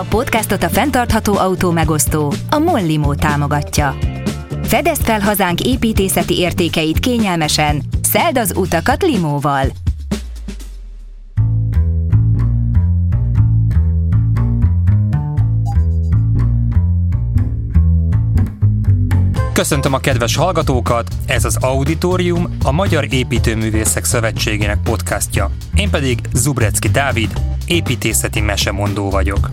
A podcastot a fenntartható autó megosztó, a Mollimo támogatja. Fedezd fel hazánk építészeti értékeit kényelmesen, szeld az utakat limóval. Köszöntöm a kedves hallgatókat, ez az Auditorium, a Magyar Építőművészek Szövetségének podcastja. Én pedig Zubrecki Dávid, építészeti mesemondó vagyok.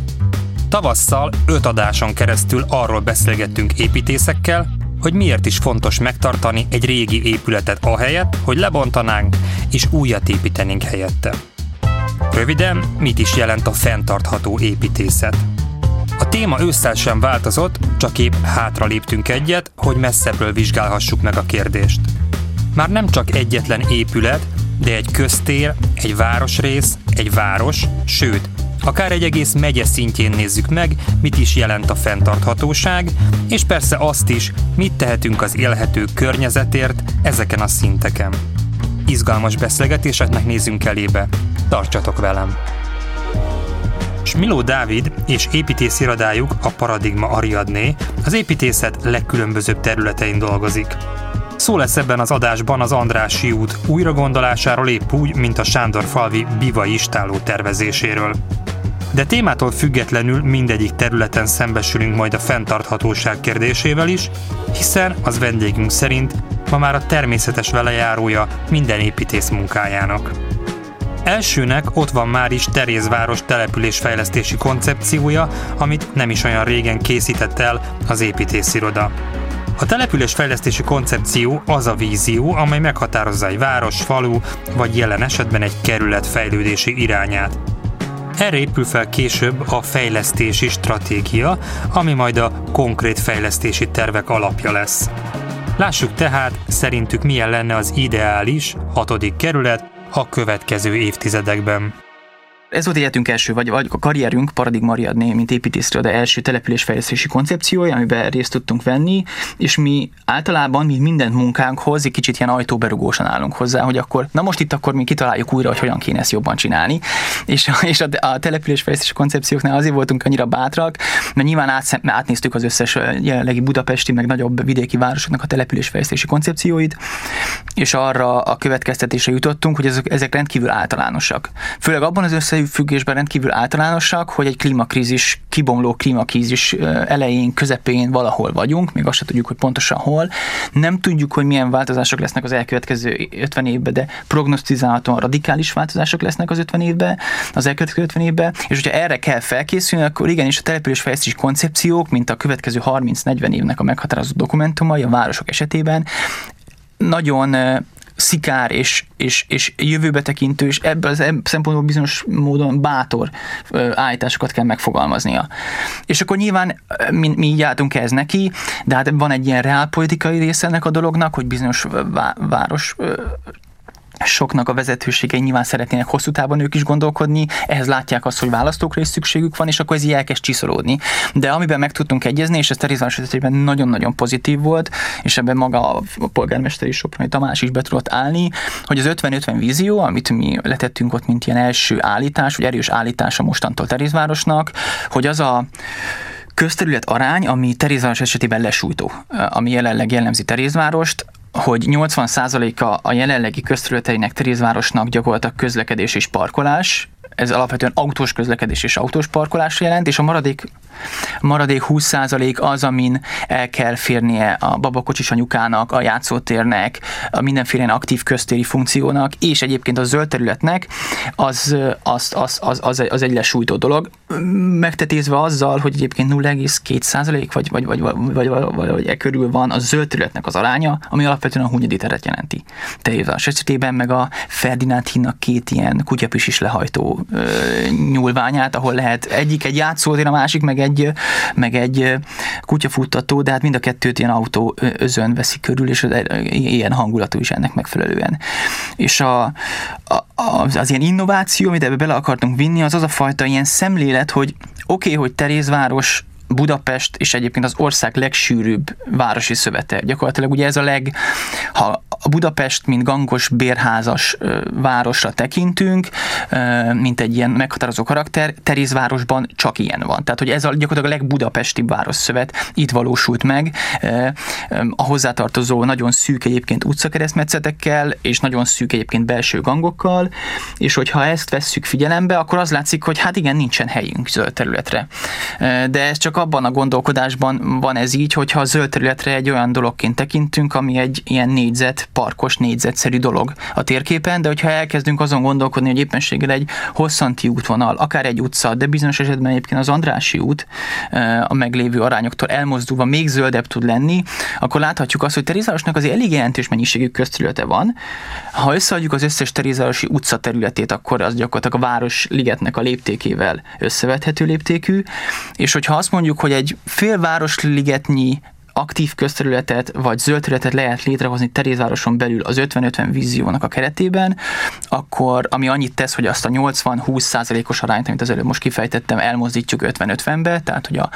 Tavasszal öt adáson keresztül arról beszélgettünk építészekkel, hogy miért is fontos megtartani egy régi épületet ahelyett, hogy lebontanánk és újat építenénk helyette. Röviden, mit is jelent a fenntartható építészet? A téma ősszel sem változott, csak épp hátra léptünk egyet, hogy messzebbről vizsgálhassuk meg a kérdést. Már nem csak egyetlen épület, de egy köztér, egy városrész, egy város, sőt, akár egy egész megye szintjén nézzük meg, mit is jelent a fenntarthatóság, és persze azt is, mit tehetünk az élhető környezetért ezeken a szinteken. Izgalmas beszélgetéseknek nézzünk elébe. Tartsatok velem! Smiló Dávid és építész irodájuk, a Paradigma Ariadné, az építészet legkülönbözőbb területein dolgozik. Szó lesz ebben az adásban az Andrássy út újragondolásáról épp úgy, mint a Sándor falvi Biva istáló tervezéséről. De témától függetlenül mindegyik területen szembesülünk majd a fenntarthatóság kérdésével is, hiszen az vendégünk szerint ma már a természetes velejárója minden építész munkájának. Elsőnek ott van már is Terézváros településfejlesztési koncepciója, amit nem is olyan régen készített el az építésziroda. A településfejlesztési koncepció az a vízió, amely meghatározza egy város, falu vagy jelen esetben egy kerület fejlődési irányát. Erre épül fel később a fejlesztési stratégia, ami majd a konkrét fejlesztési tervek alapja lesz. Lássuk tehát, szerintük milyen lenne az ideális, hatodik kerület, a következő évtizedekben. Ez volt életünk első, vagy, vagy a karrierünk Paradigma Ariadné, mint építészről, de első településfejlesztési koncepciója, amiben részt tudtunk venni, és mi általában, mi minden munkánkhoz egy kicsit ilyen ajtóberugósan állunk hozzá, hogy akkor, na most itt akkor mi kitaláljuk újra, hogy hogyan kéne ezt jobban csinálni. És, és a, a településfejlesztési koncepcióknál azért voltunk annyira bátrak, mert nyilván át, átnéztük az összes jelenlegi budapesti, meg nagyobb vidéki városoknak a településfejlesztési koncepcióit, és arra a következtetésre jutottunk, hogy ezek, ezek rendkívül általánosak. Főleg abban az össze összefüggésben rendkívül általánosak, hogy egy klímakrízis, kibomló klímakrízis elején, közepén valahol vagyunk, még azt sem tudjuk, hogy pontosan hol. Nem tudjuk, hogy milyen változások lesznek az elkövetkező 50 évben, de prognosztizálhatóan radikális változások lesznek az 50 évben, az elkövetkező 50 évben, és hogyha erre kell felkészülni, akkor igenis a településfejlesztési koncepciók, mint a következő 30-40 évnek a meghatározó dokumentumai a városok esetében, nagyon szikár és, és, és jövőbe tekintő, és ebből az szempontból bizonyos módon bátor állításokat kell megfogalmaznia. És akkor nyilván mi, mi így álltunk ez neki, de hát van egy ilyen reálpolitikai része ennek a dolognak, hogy bizonyos város soknak a vezetőségei nyilván szeretnének hosszú távon ők is gondolkodni, ehhez látják azt, hogy választókra is szükségük van, és akkor ez így elkezd csiszolódni. De amiben meg tudtunk egyezni, és ez Terézváros esetében nagyon-nagyon pozitív volt, és ebben maga a polgármester is Soproni Tamás is be tudott állni, hogy az 50-50 vízió, amit mi letettünk ott, mint ilyen első állítás, vagy erős állítása mostantól Terézvárosnak, hogy az a közterület arány, ami Terézváros esetében lesújtó, ami jelenleg jellemzi Terézvárost, hogy 80%-a a jelenlegi közterületeinek Terézvárosnak gyakorlatilag közlekedés és parkolás, ez alapvetően autós közlekedés és autós parkolás jelent, és a maradék maradék 20% az, amin el kell férnie a babakocsis anyukának, a játszótérnek, a mindenféle aktív köztéri funkciónak, és egyébként a zöld területnek, az, az, az, az, az, az egy lesújtó dolog. Megtetézve azzal, hogy egyébként 0,2% vagy, vagy, vagy, vagy, vagy, vagy, vagy e körül van a zöld területnek az aránya, ami alapvetően a Hunyadi teret jelenti. Terézvás esetében meg a Ferdinánd hídnak két ilyen kutyapisis lehajtó ö, nyúlványát, ahol lehet egyik egy játszótér, a másik meg egy meg egy kutyafuttató, de hát mind a kettőt ilyen autó özön veszi körül, és ilyen hangulatú is ennek megfelelően. És a, a, az ilyen innováció, amit ebbe bele akartunk vinni, az az a fajta ilyen szemlélet, hogy oké, okay, hogy Terézváros Budapest és egyébként az ország legsűrűbb városi szövete. Gyakorlatilag ugye ez a leg, ha a Budapest, mint gangos, bérházas városra tekintünk, mint egy ilyen meghatározó karakter, Terézvárosban csak ilyen van. Tehát, hogy ez a gyakorlatilag a legbudapesti városszövet itt valósult meg, a hozzátartozó nagyon szűk egyébként utcakeresztmetszetekkel, és nagyon szűk egyébként belső gangokkal, és hogyha ezt vesszük figyelembe, akkor az látszik, hogy hát igen, nincsen helyünk zöld területre. De ez csak abban a gondolkodásban van ez így, hogyha a zöld területre egy olyan dologként tekintünk, ami egy ilyen négyzet, parkos négyzetszerű dolog a térképen, de hogyha elkezdünk azon gondolkodni, hogy éppenséggel egy hosszanti útvonal, akár egy utca, de bizonyos esetben egyébként az Andrási út a meglévő arányoktól elmozdulva még zöldebb tud lenni, akkor láthatjuk azt, hogy Terézárosnak azért elég jelentős mennyiségű közterülete van. Ha összeadjuk az összes Terézárosi utca területét, akkor az gyakorlatilag a Városligetnek a léptékével összevethető léptékű, és hogyha azt mondjuk, hogy egy félvárosligetnyi aktív közterületet vagy zöld területet lehet létrehozni Terézvároson belül az 50-50 víziónak a keretében, akkor ami annyit tesz, hogy azt a 80-20 százalékos arányt, amit az előbb most kifejtettem, elmozdítjuk 50-50-be, tehát hogy a,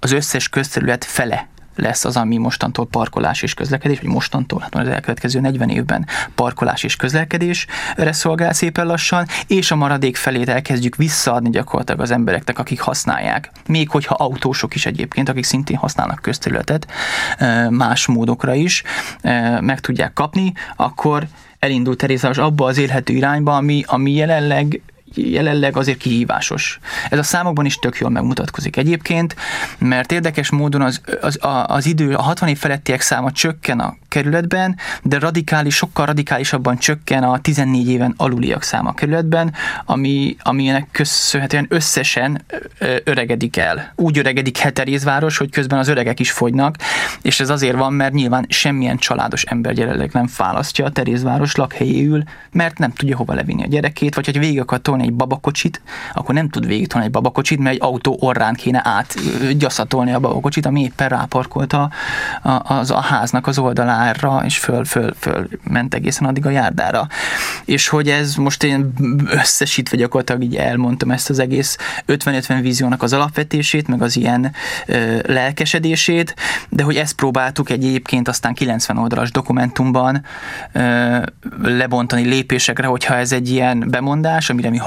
az összes közterület fele lesz az, ami mostantól parkolás és közlekedés, vagy mostantól, hát az elkövetkező 40 évben parkolás és közlekedésre szolgál szépen lassan, és a maradék felét elkezdjük visszaadni gyakorlatilag az embereknek, akik használják. Még hogyha autósok is egyébként, akik szintén használnak közterületet más módokra is meg tudják kapni, akkor elindult Terézás abba az élhető irányba, ami, ami jelenleg jelenleg azért kihívásos. Ez a számokban is tök jól megmutatkozik egyébként, mert érdekes módon az, az, az idő, a 60 év felettiek száma csökken a kerületben, de radikális, sokkal radikálisabban csökken a 14 éven aluliak száma a kerületben, ami, aminek köszönhetően összesen öregedik el. Úgy öregedik Heterézváros, hogy közben az öregek is fogynak, és ez azért van, mert nyilván semmilyen családos ember jelenleg nem választja a Terézváros lakhelyéül, mert nem tudja hova levinni a gyerekét, vagy hogy végig akar tolni egy babakocsit, akkor nem tud végig egy babakocsit, mert egy autó orrán kéne átgyaszatolni a babakocsit, ami éppen ráparkolt a, a, az, a háznak az oldalára, és föl, föl, föl ment egészen addig a járdára. És hogy ez most én összesítve gyakorlatilag így elmondtam ezt az egész 50-50 víziónak az alapvetését, meg az ilyen ö, lelkesedését, de hogy ezt próbáltuk egy egyébként aztán 90 oldalas dokumentumban ö, lebontani lépésekre, hogyha ez egy ilyen bemondás, amire mi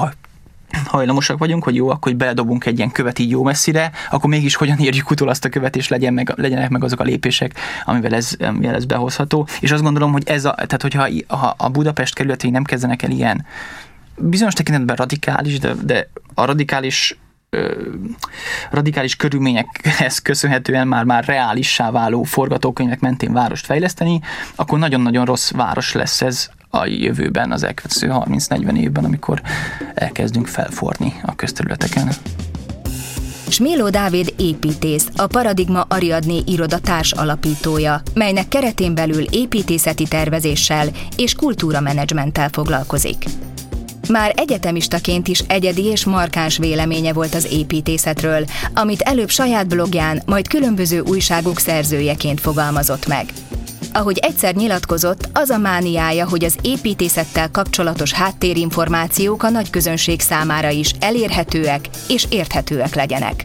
hajlamosak vagyunk, hogy jó, akkor hogy beledobunk egy ilyen követ így jó messzire, akkor mégis hogyan érjük utol azt a követ, és legyen meg, legyenek meg azok a lépések, amivel ez, amivel ez behozható. És azt gondolom, hogy ez a, tehát hogyha ha a Budapest kerületei nem kezdenek el ilyen bizonyos tekintetben radikális, de, de a radikális radikális körülményekhez köszönhetően már, már reálissá váló forgatókönyvek mentén várost fejleszteni, akkor nagyon-nagyon rossz város lesz ez a jövőben, az elkövetkező 30-40 évben, amikor elkezdünk felforni a közterületeken. Smiló Dávid építész, a Paradigma Ariadné iroda társ alapítója, melynek keretén belül építészeti tervezéssel és kultúramenedzsmenttel foglalkozik. Már egyetemistaként is egyedi és markáns véleménye volt az építészetről, amit előbb saját blogján, majd különböző újságok szerzőjeként fogalmazott meg. Ahogy egyszer nyilatkozott, az a mániája, hogy az építészettel kapcsolatos háttérinformációk a nagy közönség számára is elérhetőek és érthetőek legyenek.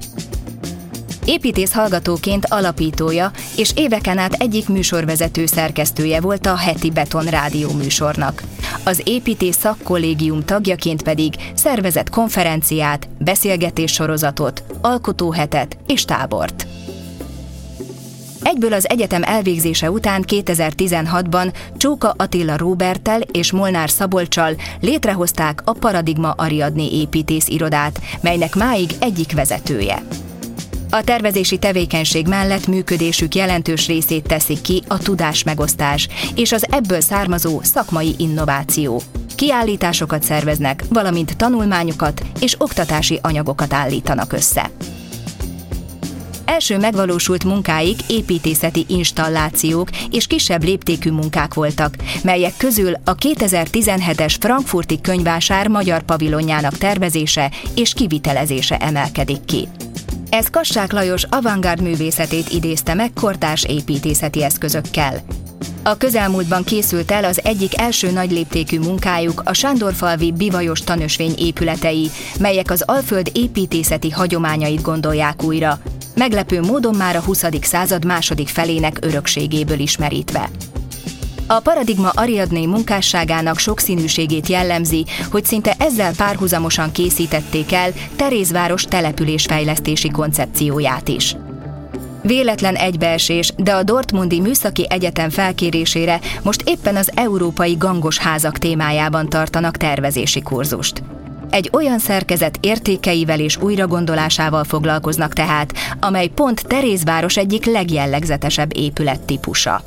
Építész hallgatóként alapítója és éveken át egyik műsorvezető szerkesztője volt a heti Beton rádió műsornak. Az építész szakkollégium tagjaként pedig szervezett konferenciát, beszélgetés sorozatot, alkotóhetet és tábort. Egyből az egyetem elvégzése után 2016-ban Csóka Attila Róbertel és Molnár Szabolcsal létrehozták a Paradigma Ariadné építész irodát, melynek máig egyik vezetője. A tervezési tevékenység mellett működésük jelentős részét teszik ki a tudásmegosztás és az ebből származó szakmai innováció. Kiállításokat szerveznek, valamint tanulmányokat és oktatási anyagokat állítanak össze. Első megvalósult munkáik építészeti installációk és kisebb léptékű munkák voltak, melyek közül a 2017-es Frankfurti könyvásár magyar pavilonjának tervezése és kivitelezése emelkedik ki. Ez Kassák Lajos avantgárd művészetét idézte meg kortárs építészeti eszközökkel. A közelmúltban készült el az egyik első nagy léptékű munkájuk a Sándorfalvi bivajos tanösvény épületei, melyek az Alföld építészeti hagyományait gondolják újra, meglepő módon már a 20. század második felének örökségéből ismerítve. A paradigma Ariadné munkásságának sokszínűségét jellemzi, hogy szinte ezzel párhuzamosan készítették el Terézváros településfejlesztési koncepcióját is. Véletlen egybeesés, de a Dortmundi Műszaki Egyetem felkérésére most éppen az európai gangos házak témájában tartanak tervezési kurzust. Egy olyan szerkezet értékeivel és újragondolásával foglalkoznak tehát, amely pont Terézváros egyik legjellegzetesebb épület típusa.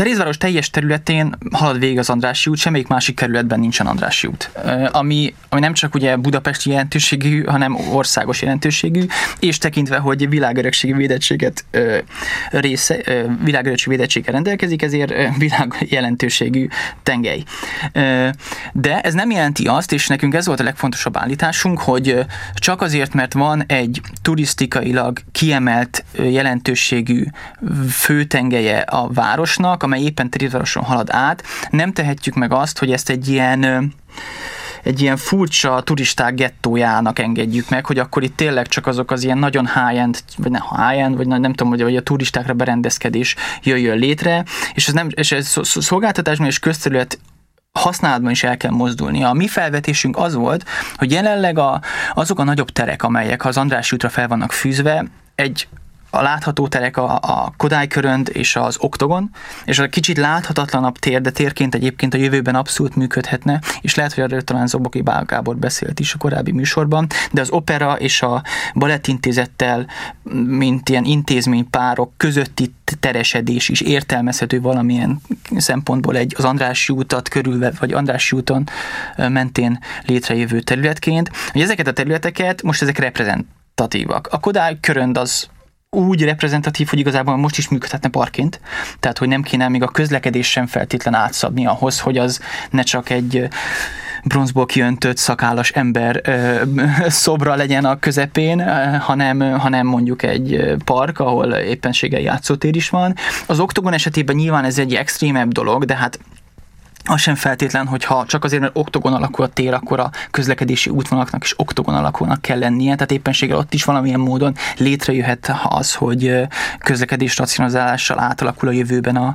Terézváros teljes területén halad végig az Andrássy út, semmelyik másik kerületben nincsen Andrássy út. Ami, ami nem csak ugye budapesti jelentőségű, hanem országos jelentőségű, és tekintve, hogy világörökségi védettséget része, világörökségi védettséggel rendelkezik, ezért világ jelentőségű tengely. De ez nem jelenti azt, és nekünk ez volt a legfontosabb állításunk, hogy csak azért, mert van egy turisztikailag kiemelt jelentőségű főtengelye a városnak, amely éppen Terézvároson halad át, nem tehetjük meg azt, hogy ezt egy ilyen egy ilyen furcsa turisták gettójának engedjük meg, hogy akkor itt tényleg csak azok az ilyen nagyon high-end, vagy nem high-end, vagy nem tudom, hogy a turistákra berendezkedés jöjjön létre, és ez, nem, és ez szolgáltatásban és közterület használatban is el kell mozdulni. A mi felvetésünk az volt, hogy jelenleg a, azok a nagyobb terek, amelyek az András útra fel vannak fűzve, egy a látható terek a, a Kodály körönd és az Oktogon, és a kicsit láthatatlanabb tér, de térként egyébként a jövőben abszolút működhetne, és lehet, hogy erről talán Zoboki Bál Gábor beszélt is a korábbi műsorban, de az opera és a balettintézettel, mint ilyen intézménypárok közötti teresedés is értelmezhető valamilyen szempontból egy az Andrássy útat körülve, vagy Andrássy úton mentén létrejövő területként, hogy ezeket a területeket most ezek reprezentatívak. A Kodály körönd az úgy reprezentatív, hogy igazából most is működhetne parként, tehát hogy nem kéne még a közlekedés sem feltétlen átszabni ahhoz, hogy az ne csak egy bronzból kiöntött szakállas ember ö, szobra legyen a közepén, hanem, hanem mondjuk egy park, ahol éppenséggel játszótér is van. Az oktogon esetében nyilván ez egy extrémebb dolog, de hát az sem feltétlen, hogyha csak azért, mert oktogon alakul a tér, akkor a közlekedési útvonalaknak is oktogon alakulnak kell lennie, tehát éppenséggel ott is valamilyen módon létrejöhet az, hogy közlekedés racionalizálással átalakul a jövőben a,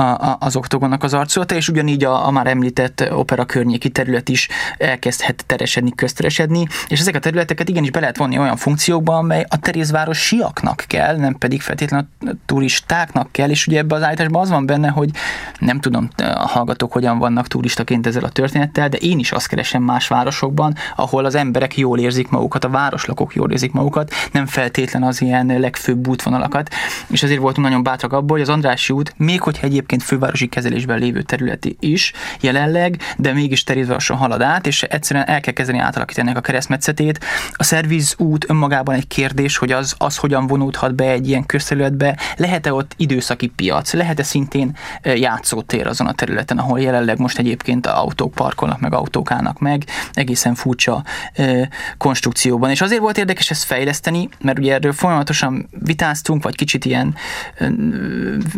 a, az oktogonnak az arculata, és ugyanígy a, a már említett opera környéki terület is elkezdhet teresedni, közteresedni, és ezek a területeket igenis be lehet vonni olyan funkciókba, amely a Terézváros siaknak kell, nem pedig feltétlenül a turistáknak kell, és ugye ebbe az állításban az van benne, hogy nem tudom, a hallgatók hogyan vannak turistaként ezzel a történettel, de én is azt keresem más városokban, ahol az emberek jól érzik magukat, a városlakók jól érzik magukat, nem feltétlen az ilyen legfőbb útvonalakat. És azért voltunk nagyon bátrak abból, hogy az Andrássy út, még hogyha egyébként fővárosi kezelésben lévő területi is jelenleg, de mégis terézvason halad át, és egyszerűen el kell kezdeni átalakítani ennek a keresztmetszetét. A szerviz út önmagában egy kérdés, hogy az, az hogyan vonódhat be egy ilyen közterületbe, lehet-e ott időszaki piac, lehet-e szintén játszótér azon a területen, ahol jelenleg most egyébként autók parkolnak, meg autók állnak meg, egészen furcsa konstrukcióban. És azért volt érdekes ezt fejleszteni, mert ugye erről folyamatosan vitáztunk, vagy kicsit ilyen,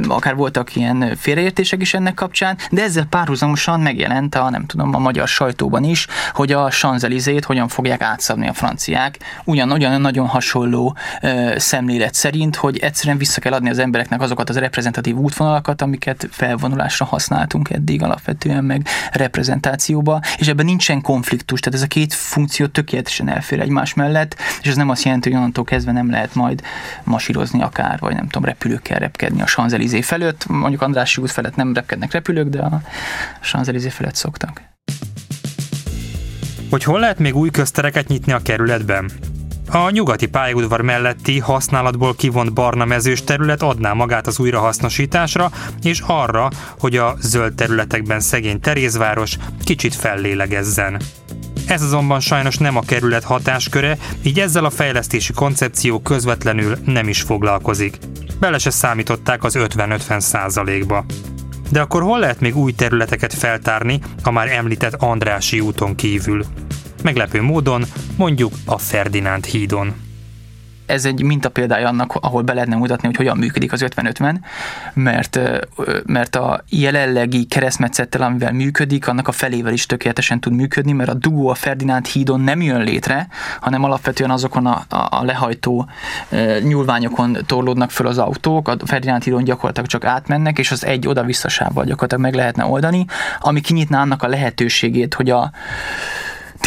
akár voltak ilyen félreértések is ennek kapcsán, de ezzel párhuzamosan megjelent a, nem tudom, a magyar sajtóban is, hogy a Sanzelizét hogyan fogják átszabni a franciák, ugyanolyan nagyon hasonló ö, szemlélet szerint, hogy egyszerűen vissza kell adni az embereknek azokat az reprezentatív útvonalakat, amiket felvonulásra használtunk eddig alap alapvetően, meg reprezentációba, és ebben nincsen konfliktus, tehát ez a két funkció tökéletesen elfér egymás mellett, és ez nem azt jelenti, hogy onnantól kezdve nem lehet majd masírozni akár, vagy nem tudom, repülőkkel repkedni a Sanzelizé felett, mondjuk Andrássy út felett nem repkednek repülők, de a Sanzelizé felett szoktak. Hogy hol lehet még új köztereket nyitni a kerületben? A nyugati pályaudvar melletti használatból kivont barna mezős terület adná magát az újrahasznosításra, és arra, hogy a zöld területekben szegény Terézváros kicsit fellélegezzen. Ez azonban sajnos nem a kerület hatásköre, így ezzel a fejlesztési koncepció közvetlenül nem is foglalkozik. Bele se számították az 50-50 százalékba. De akkor hol lehet még új területeket feltárni a már említett Andrási úton kívül? Meglepő módon mondjuk a Ferdinánd hídon. ez egy mintapéldája annak, ahol be lehetne mutatni, hogy hogyan működik az 50-50, mert, mert a jelenlegi keresztmetszettel, amivel működik, annak a felével is tökéletesen tud működni, mert a dugó a Ferdinánd hídon nem jön létre, hanem alapvetően azokon a, a, lehajtó nyúlványokon torlódnak föl az autók, a Ferdinánd hídon gyakorlatilag csak átmennek, és az egy oda-visszasával gyakorlatilag meg lehetne oldani, ami kinyitná annak a lehetőségét, hogy a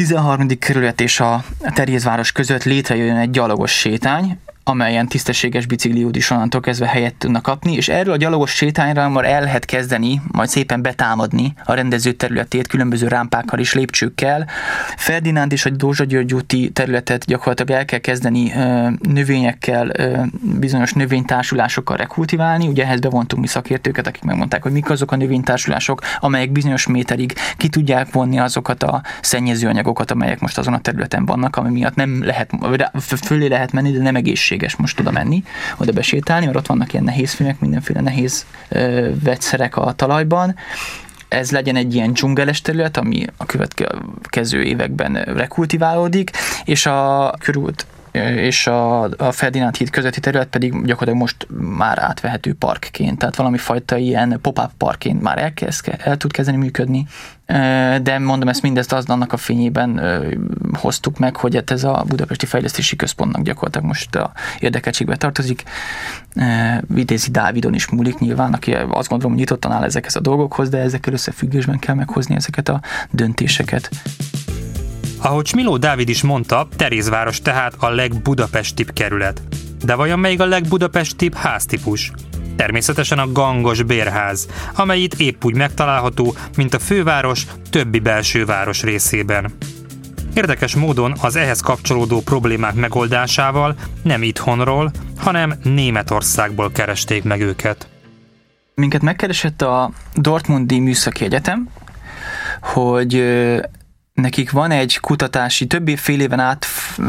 13. kerület és a Terjézváros között létrejöjjön egy gyalogos sétány, amelyen tisztességes bicikliút is onnantól kezdve helyet tudnak kapni, és erről a gyalogos sétányra már el lehet kezdeni, majd szépen betámadni a rendező területét különböző rámpákkal és lépcsőkkel. Ferdinánd és a Dózsa György úti területet gyakorlatilag el kell kezdeni növényekkel, bizonyos növénytársulásokkal rekultiválni. Ugye ehhez bevontunk mi szakértőket, akik megmondták, hogy mik azok a növénytársulások, amelyek bizonyos méterig ki tudják vonni azokat a szennyezőanyagokat, amelyek most azon a területen vannak, ami miatt nem lehet, fölé lehet menni, de nem egészséges lehetséges most oda menni, oda besétálni, mert ott vannak ilyen nehéz filmek, mindenféle nehéz ö, vegyszerek a talajban, ez legyen egy ilyen dzsungeles terület, ami a következő években rekultiválódik, és a körült és a, a Ferdinand híd közötti terület pedig gyakorlatilag most már átvehető parkként, tehát valami fajta ilyen pop-up parkként már elkezd, el tud kezdeni működni, de mondom, ezt mindezt az annak a fényében hoztuk meg, hogy hát ez a Budapesti Fejlesztési Központnak gyakorlatilag most a érdekeltségbe tartozik. Vidézi Dávidon is múlik nyilván, aki azt gondolom, hogy nyitottan áll ezekhez a dolgokhoz, de ezekkel összefüggésben kell meghozni ezeket a döntéseket. Ahogy Smiló Dávid is mondta, Terézváros tehát a legbudapestibb kerület. De vajon melyik a legbudapestibb háztípus? Természetesen a gangos bérház, amely itt épp úgy megtalálható, mint a főváros többi belső város részében. Érdekes módon az ehhez kapcsolódó problémák megoldásával nem itthonról, hanem Németországból keresték meg őket. Minket megkeresett a Dortmundi Műszaki Egyetem, hogy Nekik van egy kutatási, több fél éven át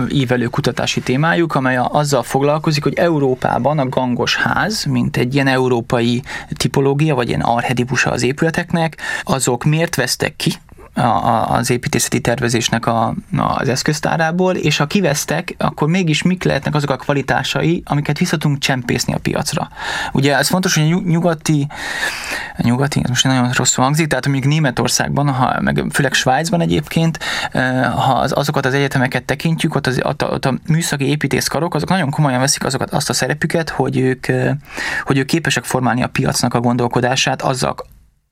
ívelő kutatási témájuk, amely azzal foglalkozik, hogy Európában a gangos ház, mint egy ilyen európai tipológia, vagy ilyen arhetipusa az épületeknek, azok miért vesztek ki a, az építészeti tervezésnek a, az eszköztárából, és ha kivesztek, akkor mégis mik lehetnek azok a kvalitásai, amiket vissza csempészni a piacra. Ugye ez fontos, hogy a nyugati, a nyugati, ez most nagyon rosszul hangzik, tehát mondjuk Németországban, ha, meg főleg Svájcban egyébként, ha az, azokat az egyetemeket tekintjük, ott, az, ott, a, ott a műszaki építészkarok, azok nagyon komolyan veszik azokat azt a szerepüket, hogy ők, hogy ők képesek formálni a piacnak a gondolkodását azzal,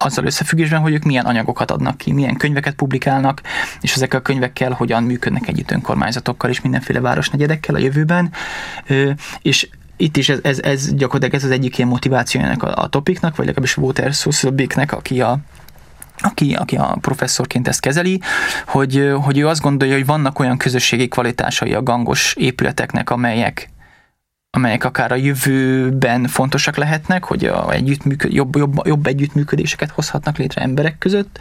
azzal összefüggésben, hogy ők milyen anyagokat adnak ki, milyen könyveket publikálnak, és ezek a könyvekkel hogyan működnek együtt önkormányzatokkal és mindenféle városnegyedekkel a jövőben. És itt is ez, ez, ez gyakorlatilag ez az egyik ilyen motivációjának a, a topiknak, vagy legalábbis Walter Sussubiknek, aki a aki, aki a professzorként ezt kezeli, hogy, hogy ő azt gondolja, hogy vannak olyan közösségi kvalitásai a gangos épületeknek, amelyek amelyek akár a jövőben fontosak lehetnek, hogy a együttműköd, jobb, jobb, jobb együttműködéseket hozhatnak létre emberek között,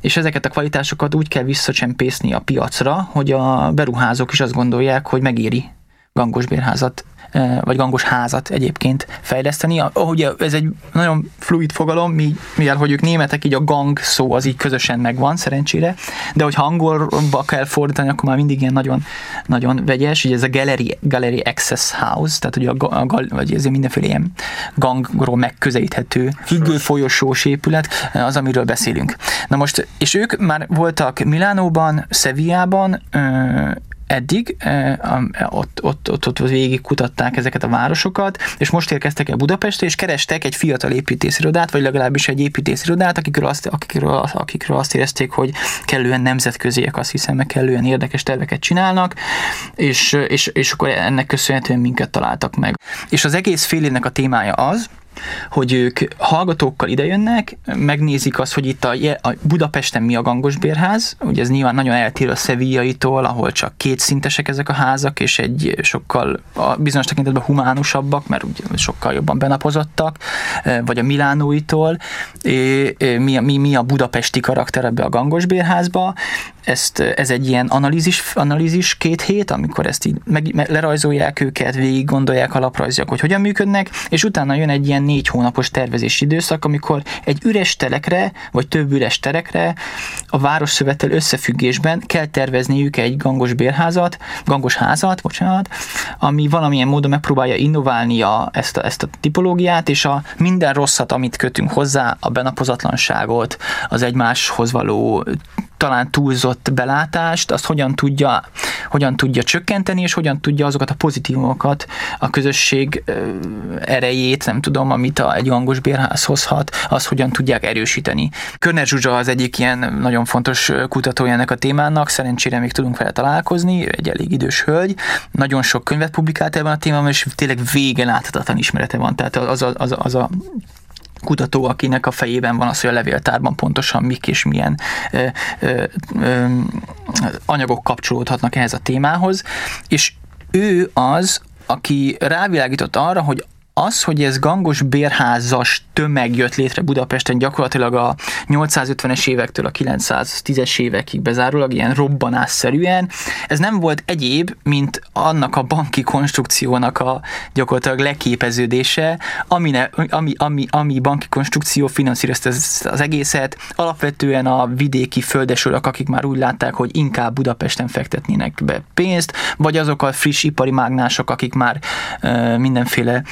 és ezeket a kvalitásokat úgy kell visszacsempészni a piacra, hogy a beruházók is azt gondolják, hogy megéri gangos bérházat vagy gangos házat egyébként fejleszteni. Ugye ez egy nagyon fluid fogalom, mivel hogy ők németek, így a gang szó az így közösen megvan, szerencsére, de hogyha angolba kell fordítani, akkor már mindig ilyen nagyon, nagyon vegyes, ugye ez a Gallery, Gallery Access House, tehát ugye a, a, vagy ez mindenféle ilyen gangról megközelíthető függő folyosós épület, az, amiről beszélünk. Na most, és ők már voltak Milánóban, Szevijában, eddig, eh, ott, ott, ott, ott végig kutatták ezeket a városokat, és most érkeztek el Budapestre, és kerestek egy fiatal építészirodát, vagy legalábbis egy építészirodát, akikről azt, akikről, akikről azt érezték, hogy kellően nemzetköziek, azt hiszem, meg kellően érdekes terveket csinálnak, és, és, és akkor ennek köszönhetően minket találtak meg. És az egész fél évnek a témája az, hogy ők hallgatókkal idejönnek, megnézik azt, hogy itt a, a Budapesten mi a gangos bérház, ugye ez nyilván nagyon eltér a szevillaitól, ahol csak két szintesek ezek a házak, és egy sokkal a bizonyos tekintetben humánusabbak, mert ugye sokkal jobban benapozottak, e, vagy a Milánóitól, mi, mi, mi a budapesti karakter ebbe a gangos bérházba, ezt, ez egy ilyen analízis, analízis két hét, amikor ezt így meg, lerajzolják őket, végig gondolják alaprajzok, hogy hogyan működnek, és utána jön egy ilyen négy hónapos tervezési időszak, amikor egy üres telekre, vagy több üres terekre a városszövettel összefüggésben kell tervezniük egy gangos bérházat, gangos házat, bocsánat, ami valamilyen módon megpróbálja innoválni a, ezt, a, ezt a tipológiát, és a minden rosszat, amit kötünk hozzá, a benapozatlanságot, az egymáshoz való talán túlzott belátást, azt hogyan tudja, hogyan tudja csökkenteni, és hogyan tudja azokat a pozitívumokat, a közösség erejét, nem tudom, amit a, egy hangos bérház hozhat, azt hogyan tudják erősíteni. Körner Zsuzsa az egyik ilyen nagyon fontos kutatója ennek a témának, szerencsére még tudunk vele találkozni, egy elég idős hölgy, nagyon sok könyvet publikált ebben a témában, és tényleg vége láthatatlan ismerete van, tehát az a, az a, az a kutató, akinek a fejében van az, hogy a levéltárban pontosan mik és milyen ö, ö, ö, anyagok kapcsolódhatnak ehhez a témához, és ő az, aki rávilágított arra, hogy az, hogy ez gangos bérházas tömeg jött létre Budapesten gyakorlatilag a 850-es évektől a 910-es évekig bezárólag ilyen robbanásszerűen, ez nem volt egyéb, mint annak a banki konstrukciónak a gyakorlatilag leképeződése, ami, ne, ami, ami, ami banki konstrukció finanszírozta az egészet, alapvetően a vidéki földesülök, akik már úgy látták, hogy inkább Budapesten fektetnének be pénzt, vagy azok a friss ipari mágnások, akik már uh, mindenféle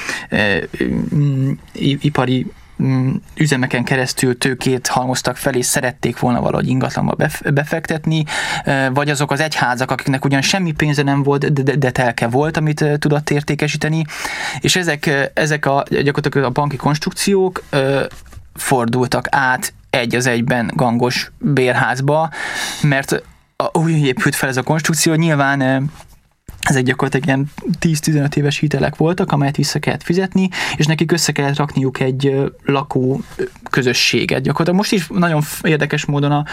ipari mm, üzemeken keresztül tőkét halmoztak fel, és szerették volna valahogy ingatlanba befektetni, vagy azok az egyházak, akiknek ugyan semmi pénze nem volt, de, telke volt, amit tudott értékesíteni, és ezek, ezek a, gyakorlatilag a banki konstrukciók fordultak át egy az egyben gangos bérházba, mert úgy épült fel ez a konstrukció, nyilván ezek gyakorlatilag ilyen 10-15 éves hitelek voltak, amelyet vissza kellett fizetni, és nekik össze kellett rakniuk egy lakó közösséget. Gyakorlatilag most is nagyon érdekes módon a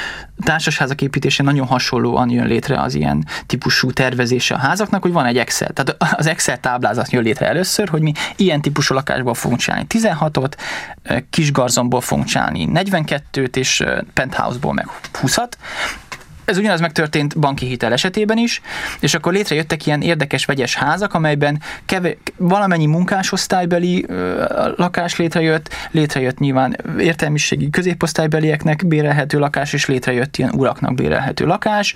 társasházak építése nagyon hasonlóan jön létre az ilyen típusú tervezése a házaknak, hogy van egy Excel. Tehát az Excel táblázat jön létre először, hogy mi ilyen típusú lakásból fogunk csinálni 16-ot, kisgarzomból fogunk csinálni 42-t, és penthouse-ból meg 20-at, ez ugyanaz megtörtént banki hitel esetében is, és akkor létrejöttek ilyen érdekes vegyes házak, amelyben keve, valamennyi munkásosztálybeli ö, lakás létrejött, létrejött nyilván értelmiségi középosztálybelieknek bérelhető lakás, és létrejött ilyen uraknak bérelhető lakás,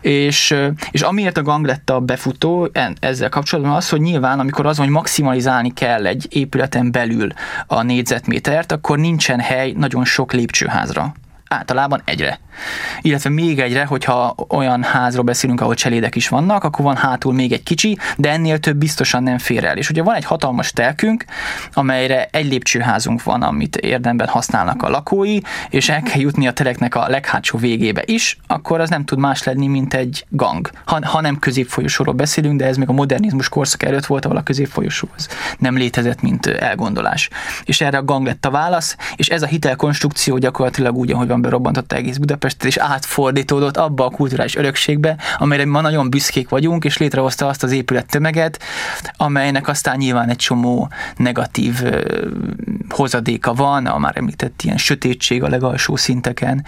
és, és amiért a gang lett a befutó ezzel kapcsolatban az, hogy nyilván amikor az hogy maximalizálni kell egy épületen belül a négyzetmétert, akkor nincsen hely nagyon sok lépcsőházra általában egyre. Illetve még egyre, hogyha olyan házról beszélünk, ahol cselédek is vannak, akkor van hátul még egy kicsi, de ennél több biztosan nem fér el. És ugye van egy hatalmas telkünk, amelyre egy lépcsőházunk van, amit érdemben használnak a lakói, és el kell jutni a teleknek a leghátsó végébe is, akkor az nem tud más lenni, mint egy gang. Ha, ha nem középfolyosóról beszélünk, de ez még a modernizmus korszak előtt volt, ahol a középfolyosó az nem létezett, mint elgondolás. És erre a gang lett a válasz, és ez a hitelkonstrukció gyakorlatilag úgy, ahogy van Rosszban berobbantotta egész Budapestet, és átfordítódott abba a kulturális örökségbe, amelyre ma nagyon büszkék vagyunk, és létrehozta azt az épület tömeget, amelynek aztán nyilván egy csomó negatív hozadéka van, a már említett ilyen sötétség a legalsó szinteken.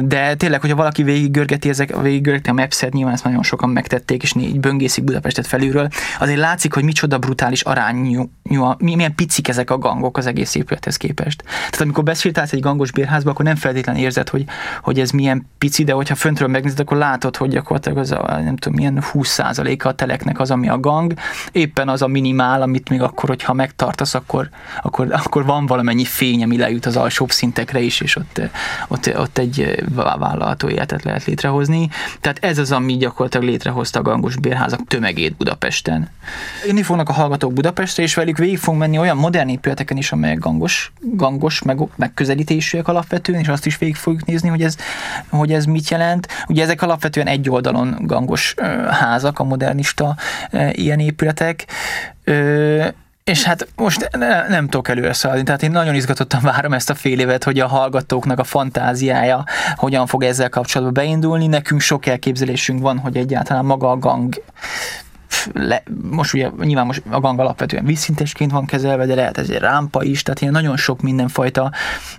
De tényleg, hogyha valaki végiggörgeti ezek, végiggörgeti a Maps-et, nyilván ezt nagyon sokan megtették, és így böngészik Budapestet felülről, azért látszik, hogy micsoda brutális arányú, milyen picik ezek a gangok az egész épülethez képest. Tehát amikor beszéltálsz egy gangos bérházba, akkor nem feltétlenül érzed, hogy, hogy ez milyen pici, de hogyha föntről megnézed, akkor látod, hogy gyakorlatilag az a, nem tudom, milyen 20%-a a teleknek az, ami a gang, éppen az a minimál, amit még akkor, hogyha megtartasz, akkor, akkor, akkor van valamennyi fény, ami lejut az alsóbb szintekre is, és ott, ott, ott egy vállalható életet lehet létrehozni. Tehát ez az, ami gyakorlatilag létrehozta a gangos bérházak tömegét Budapesten. Jönni fognak a hallgatók Budapestre, és velük végig fogunk menni olyan modern épületeken is, amelyek gangos, gangos meg, megközelítésűek alapvetően, és azt is végig fogjuk nézni, hogy ez, hogy ez mit jelent. Ugye ezek alapvetően egy oldalon gangos házak, a modernista ilyen épületek, és hát most ne, nem tudok előre szaladni, tehát én nagyon izgatottan várom ezt a fél évet, hogy a hallgatóknak a fantáziája hogyan fog ezzel kapcsolatban beindulni. Nekünk sok elképzelésünk van, hogy egyáltalán maga a gang le, most ugye nyilván most a gang alapvetően vízszintesként van kezelve, de lehet ez egy rámpa is, tehát ilyen nagyon sok mindenfajta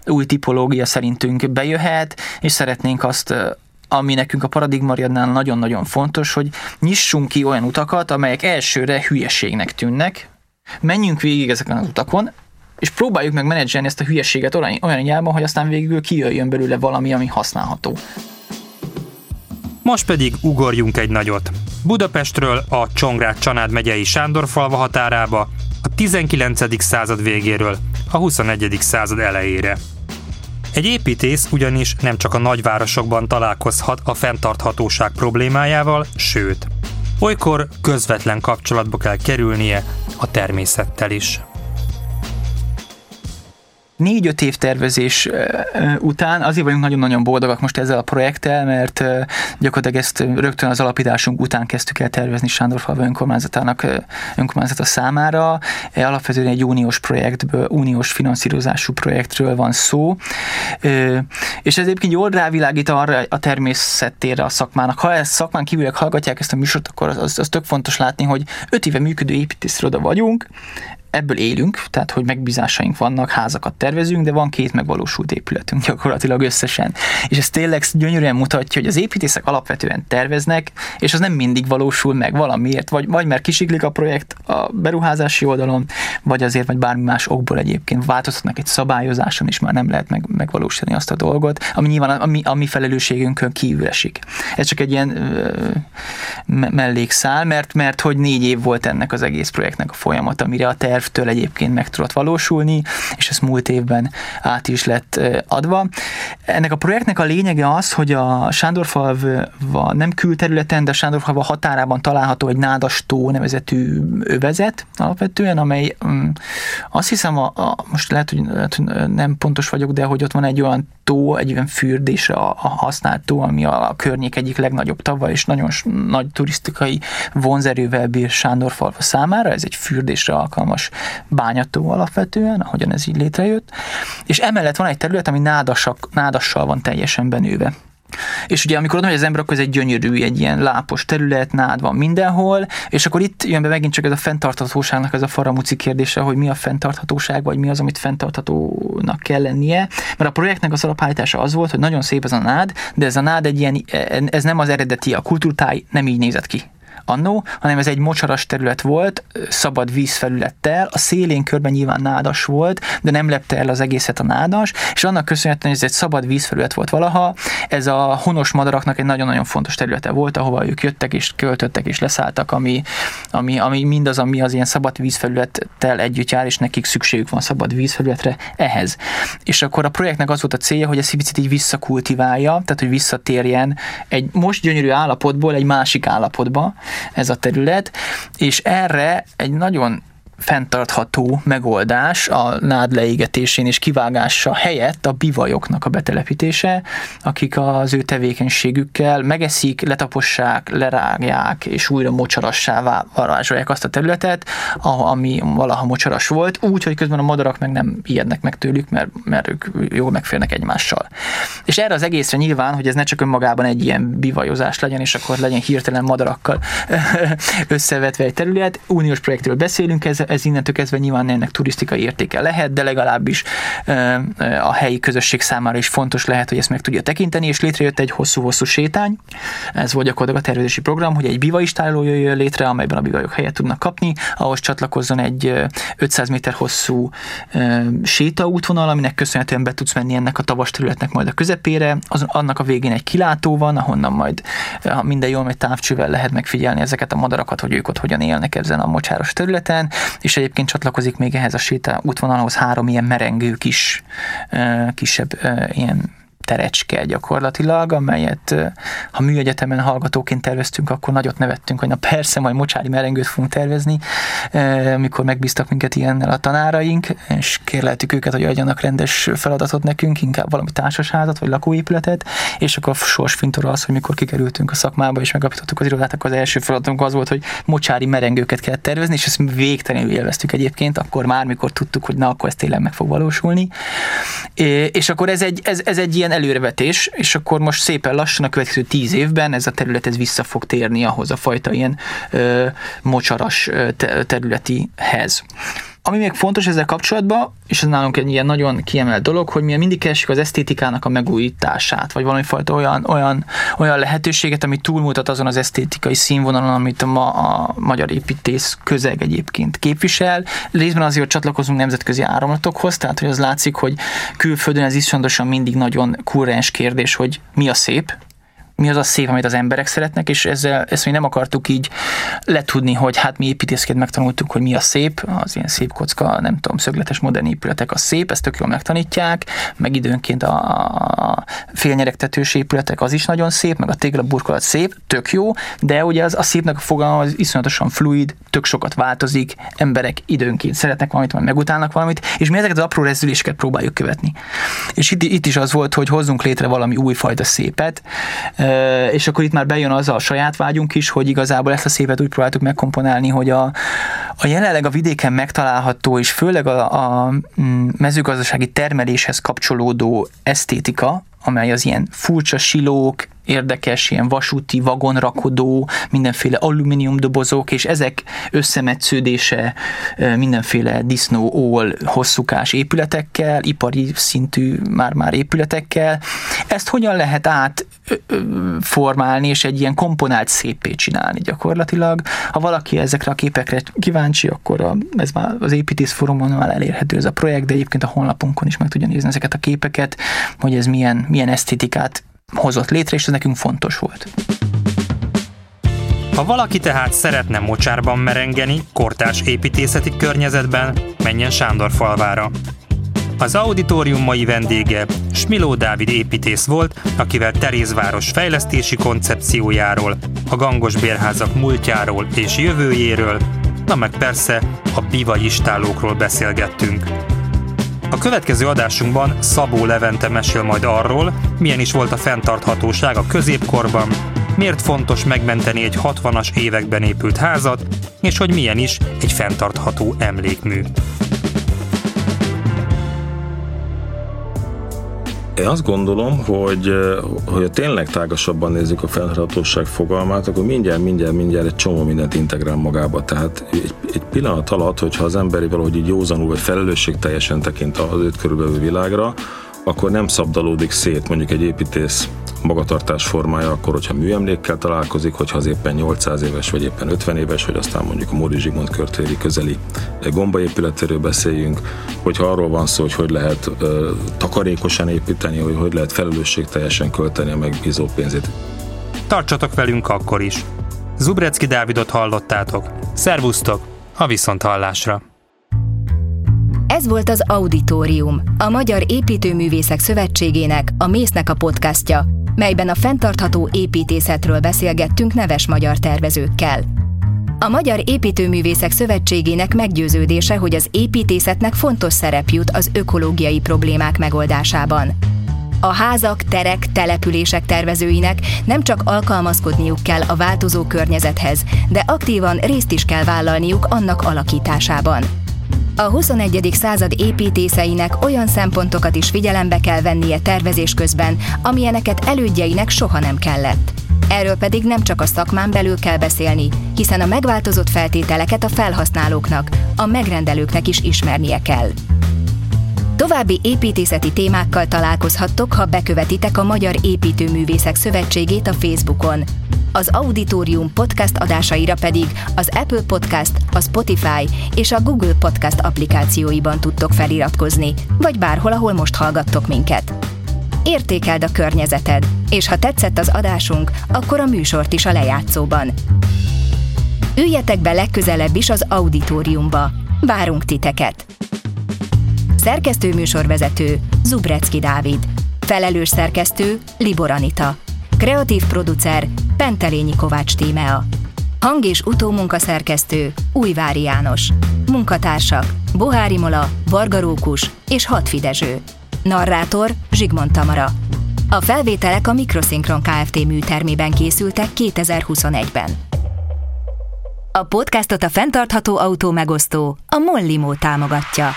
új tipológia szerintünk bejöhet, és szeretnénk azt ami nekünk a paradigmariadnál nagyon-nagyon fontos, hogy nyissunk ki olyan utakat, amelyek elsőre hülyeségnek tűnnek, menjünk végig ezeken az utakon, és próbáljuk meg menedzselni ezt a hülyeséget olyan, olyan irányában, hogy aztán végül kijöjjön belőle valami, ami használható. Most pedig ugorjunk egy nagyot. Budapestről a Csongrád Csanád megyei Sándorfalva határába, a 19. század végéről a 21. század elejére. Egy építész ugyanis nem csak a nagyvárosokban találkozhat a fenntarthatóság problémájával, sőt, olykor közvetlen kapcsolatba kell kerülnie a természettel is négy-öt év tervezés után azért vagyunk nagyon-nagyon boldogak most ezzel a projekttel, mert gyakorlatilag ezt rögtön az alapításunk után kezdtük el tervezni Sándorfalva önkormányzatának önkormányzata számára. E, alapvetően egy uniós projektből, uniós finanszírozású projektről van szó, és ez egyébként jól rávilágít arra a természetére a szakmának. Ha ezt szakmán kívülek hallgatják ezt a műsort, akkor az, az, az tök fontos látni, hogy öt éve működő építésziroda vagyunk, ebből élünk, tehát hogy megbízásaink vannak, házakat tervezünk, de van két megvalósult épületünk gyakorlatilag összesen. És ez tényleg gyönyörűen mutatja, hogy az építészek alapvetően terveznek, és az nem mindig valósul meg valamiért, vagy, vagy mert kisiklik a projekt a beruházási oldalon, vagy azért, vagy bármi más okból egyébként változtatnak egy szabályozáson, és már nem lehet meg, megvalósítani azt a dolgot, ami nyilván a mi, a mi felelősségünkön kívül esik. Ez csak egy ilyen ö, mellékszál, mert, mert hogy négy év volt ennek az egész projektnek a folyamat, amire a terv tervtől egyébként meg tudott valósulni, és ez múlt évben át is lett adva. Ennek a projektnek a lényege az, hogy a Sándorfalva nem külterületen, de a Sándorfalva határában található egy nádastó nevezetű övezet alapvetően, amely um, azt hiszem, a, a, most lehet hogy, lehet, hogy nem pontos vagyok, de hogy ott van egy olyan tó, egy olyan fürdésre a, a használt tó, ami a, a környék egyik legnagyobb tava, és nagyon nagy turisztikai vonzerővel bír Sándorfalva számára. Ez egy fürdésre alkalmas bányató alapvetően, ahogyan ez így létrejött. És emellett van egy terület, ami nádasak, nádassal van teljesen benőve. És ugye amikor oda megy az ember, akkor ez egy gyönyörű, egy ilyen lápos terület, nád van mindenhol, és akkor itt jön be megint csak ez a fenntarthatóságnak ez a faramuci kérdése, hogy mi a fenntarthatóság, vagy mi az, amit fenntarthatónak kell lennie. Mert a projektnek az alaphányítása az volt, hogy nagyon szép ez a nád, de ez a nád egy ilyen, ez nem az eredeti, a kultúrtáj nem így nézett ki annó, hanem ez egy mocsaras terület volt, szabad vízfelülettel, a szélén körben nyilván nádas volt, de nem lepte el az egészet a nádas, és annak köszönhetően, hogy ez egy szabad vízfelület volt valaha, ez a honos madaraknak egy nagyon-nagyon fontos területe volt, ahova ők jöttek és költöttek és leszálltak, ami, ami, ami mindaz, ami az ilyen szabad vízfelülettel együtt jár, és nekik szükségük van szabad vízfelületre ehhez. És akkor a projektnek az volt a célja, hogy ezt picit így visszakultiválja, tehát hogy visszatérjen egy most gyönyörű állapotból egy másik állapotba, ez a terület, és erre egy nagyon fenntartható megoldás a nád leégetésén és kivágása helyett a bivajoknak a betelepítése, akik az ő tevékenységükkel megeszik, letapossák, lerágják és újra mocsarassá varázsolják azt a területet, ami valaha mocsaras volt, úgy, hogy közben a madarak meg nem ijednek meg tőlük, mert, mert ők jól megférnek egymással. És erre az egészre nyilván, hogy ez ne csak önmagában egy ilyen bivajozás legyen, és akkor legyen hirtelen madarakkal összevetve egy terület, uniós projektről beszélünk, ez, ez innentől kezdve nyilván ennek turisztikai értéke lehet, de legalábbis a helyi közösség számára is fontos lehet, hogy ezt meg tudja tekinteni, és létrejött egy hosszú-hosszú sétány. Ez volt gyakorlatilag a tervezési program, hogy egy bivajistáló jöjjön létre, amelyben a bivajok helyet tudnak kapni, ahhoz csatlakozzon egy 500 méter hosszú sétaútvonal, aminek köszönhetően be tudsz menni ennek a tavas területnek majd a közepére, az, annak a végén egy kilátó van, ahonnan majd, ha minden jól megy távcsővel lehet megfigyelni ezeket a madarakat, hogy ők ott hogyan élnek ezen a mocsáros területen, és egyébként csatlakozik még ehhez a séta útvonalhoz három ilyen merengő kis, kisebb ilyen terecske gyakorlatilag, amelyet ha műegyetemen hallgatóként terveztünk, akkor nagyot nevettünk, hogy na persze, majd mocsári merengőt fogunk tervezni, amikor megbíztak minket ilyennel a tanáraink, és kérleltük őket, hogy adjanak rendes feladatot nekünk, inkább valami társasházat vagy lakóépületet, és akkor sorsfintora az, hogy mikor kikerültünk a szakmába és megapítottuk az irodát, akkor az első feladatunk az volt, hogy mocsári merengőket kell tervezni, és ezt végtelenül élveztük egyébként, akkor már, mikor tudtuk, hogy na, akkor ez tényleg meg fog valósulni. És akkor ez egy, ez, ez egy ilyen előrevetés, és akkor most szépen lassan a következő tíz évben ez a terület ez vissza fog térni ahhoz a fajta ilyen ö, mocsaras te- területihez. Ami még fontos ezzel kapcsolatban, és ez nálunk egy ilyen nagyon kiemelt dolog, hogy mi mindig keresjük az esztétikának a megújítását, vagy valami fajta olyan, olyan, olyan lehetőséget, ami túlmutat azon az esztétikai színvonalon, amit ma a magyar építész közeg egyébként képvisel. Részben azért, csatlakozunk nemzetközi áramlatokhoz, tehát hogy az látszik, hogy külföldön ez iszonyatosan mindig nagyon kurrens kérdés, hogy mi a szép, mi az a szép, amit az emberek szeretnek, és ezzel, ezt mi nem akartuk így letudni, hogy hát mi építészként megtanultuk, hogy mi a szép, az ilyen szép kocka, nem tudom, szögletes modern épületek a szép, ezt tök jól megtanítják, meg időnként a, a félnyeregtetős épületek az is nagyon szép, meg a téglaburkolat szép, tök jó, de ugye az a szépnek a fogalma az iszonyatosan fluid, tök sokat változik, emberek időnként szeretnek valamit, majd megutálnak valamit, és mi ezeket az apró rezdüléseket próbáljuk követni. És itt, itt is az volt, hogy hozzunk létre valami újfajta szépet, és akkor itt már bejön az a saját vágyunk is, hogy igazából ezt a szépet úgy próbáltuk megkomponálni, hogy a, a jelenleg a vidéken megtalálható, és főleg a, a mm, mezőgazdasági termeléshez kapcsolódó esztétika, amely az ilyen furcsa silók, érdekes, ilyen vasúti vagonrakodó, mindenféle alumíniumdobozok, és ezek összemetsződése mindenféle disznó, ól, hosszúkás épületekkel, ipari szintű már-már épületekkel. Ezt hogyan lehet át formálni, és egy ilyen komponált szépé csinálni gyakorlatilag. Ha valaki ezekre a képekre kíváncsi, akkor a, ez már az építész fórumon már elérhető ez a projekt, de egyébként a honlapunkon is meg tudja nézni ezeket a képeket, hogy ez milyen, milyen esztétikát hozott létre, és ez nekünk fontos volt. Ha valaki tehát szeretne mocsárban merengeni, kortárs építészeti környezetben, menjen Sándor falvára. Az auditorium mai vendége Smiló Dávid építész volt, akivel Terézváros fejlesztési koncepciójáról, a gangos bérházak múltjáról és jövőjéről, na meg persze a biva istálókról beszélgettünk. A következő adásunkban Szabó Levente mesél majd arról, milyen is volt a fenntarthatóság a középkorban, miért fontos megmenteni egy 60-as években épült házat, és hogy milyen is egy fenntartható emlékmű. Én azt gondolom, hogy hogy tényleg tágasabban nézzük a fenntarthatóság fogalmát, akkor mindjárt, mindjárt, mindjárt egy csomó mindent integrál magába. Tehát egy, egy pillanat alatt, hogyha az emberi valahogy így józanul, vagy felelősség teljesen tekint az őt körülbelül világra, akkor nem szabdalódik szét mondjuk egy építész magatartás formája, akkor, hogyha műemlékkel találkozik, hogyha az éppen 800 éves, vagy éppen 50 éves, vagy aztán mondjuk a Móri Zsigmond körtéri közeli gombaépületéről beszéljünk, hogyha arról van szó, hogy hogy lehet ö, takarékosan építeni, hogy hogy lehet felelősségteljesen költeni a megbízó pénzét. Tartsatok velünk akkor is! Zubrecki Dávidot hallottátok. Szervusztok! A Viszonthallásra! Ez volt az Auditorium, a Magyar Építőművészek Szövetségének, a Mésznek a podcastja, melyben a fenntartható építészetről beszélgettünk neves magyar tervezőkkel. A Magyar Építőművészek Szövetségének meggyőződése, hogy az építészetnek fontos szerep jut az ökológiai problémák megoldásában. A házak, terek, települések tervezőinek nem csak alkalmazkodniuk kell a változó környezethez, de aktívan részt is kell vállalniuk annak alakításában. A 21. század építészeinek olyan szempontokat is figyelembe kell vennie tervezés közben, amilyeneket elődjeinek soha nem kellett. Erről pedig nem csak a szakmán belül kell beszélni, hiszen a megváltozott feltételeket a felhasználóknak, a megrendelőknek is ismernie kell. További építészeti témákkal találkozhattok, ha bekövetitek a Magyar Építőművészek Szövetségét a Facebookon. Az Auditorium podcast adásaira pedig az Apple Podcast, a Spotify és a Google Podcast applikációiban tudtok feliratkozni, vagy bárhol, ahol most hallgattok minket. Értékeld a környezeted, és ha tetszett az adásunk, akkor a műsort is a lejátszóban. Üljetek be legközelebb is az auditoriumba. Várunk titeket! Szerkesztő műsorvezető Zubrecki Dávid. Felelős szerkesztő Libor Anita. Kreatív producer Pentelényi Kovács Tímea. Hang- és utómunkaszerkesztő Újvári János. Munkatársak Bohári Mola, Varga és Hatfi Dezső. Narrátor Zsigmond Tamara. A felvételek a Mikroszinkron Kft. műtermében készültek 2021-ben. A podcastot a fenntartható autó megosztó, a Mollimó támogatja.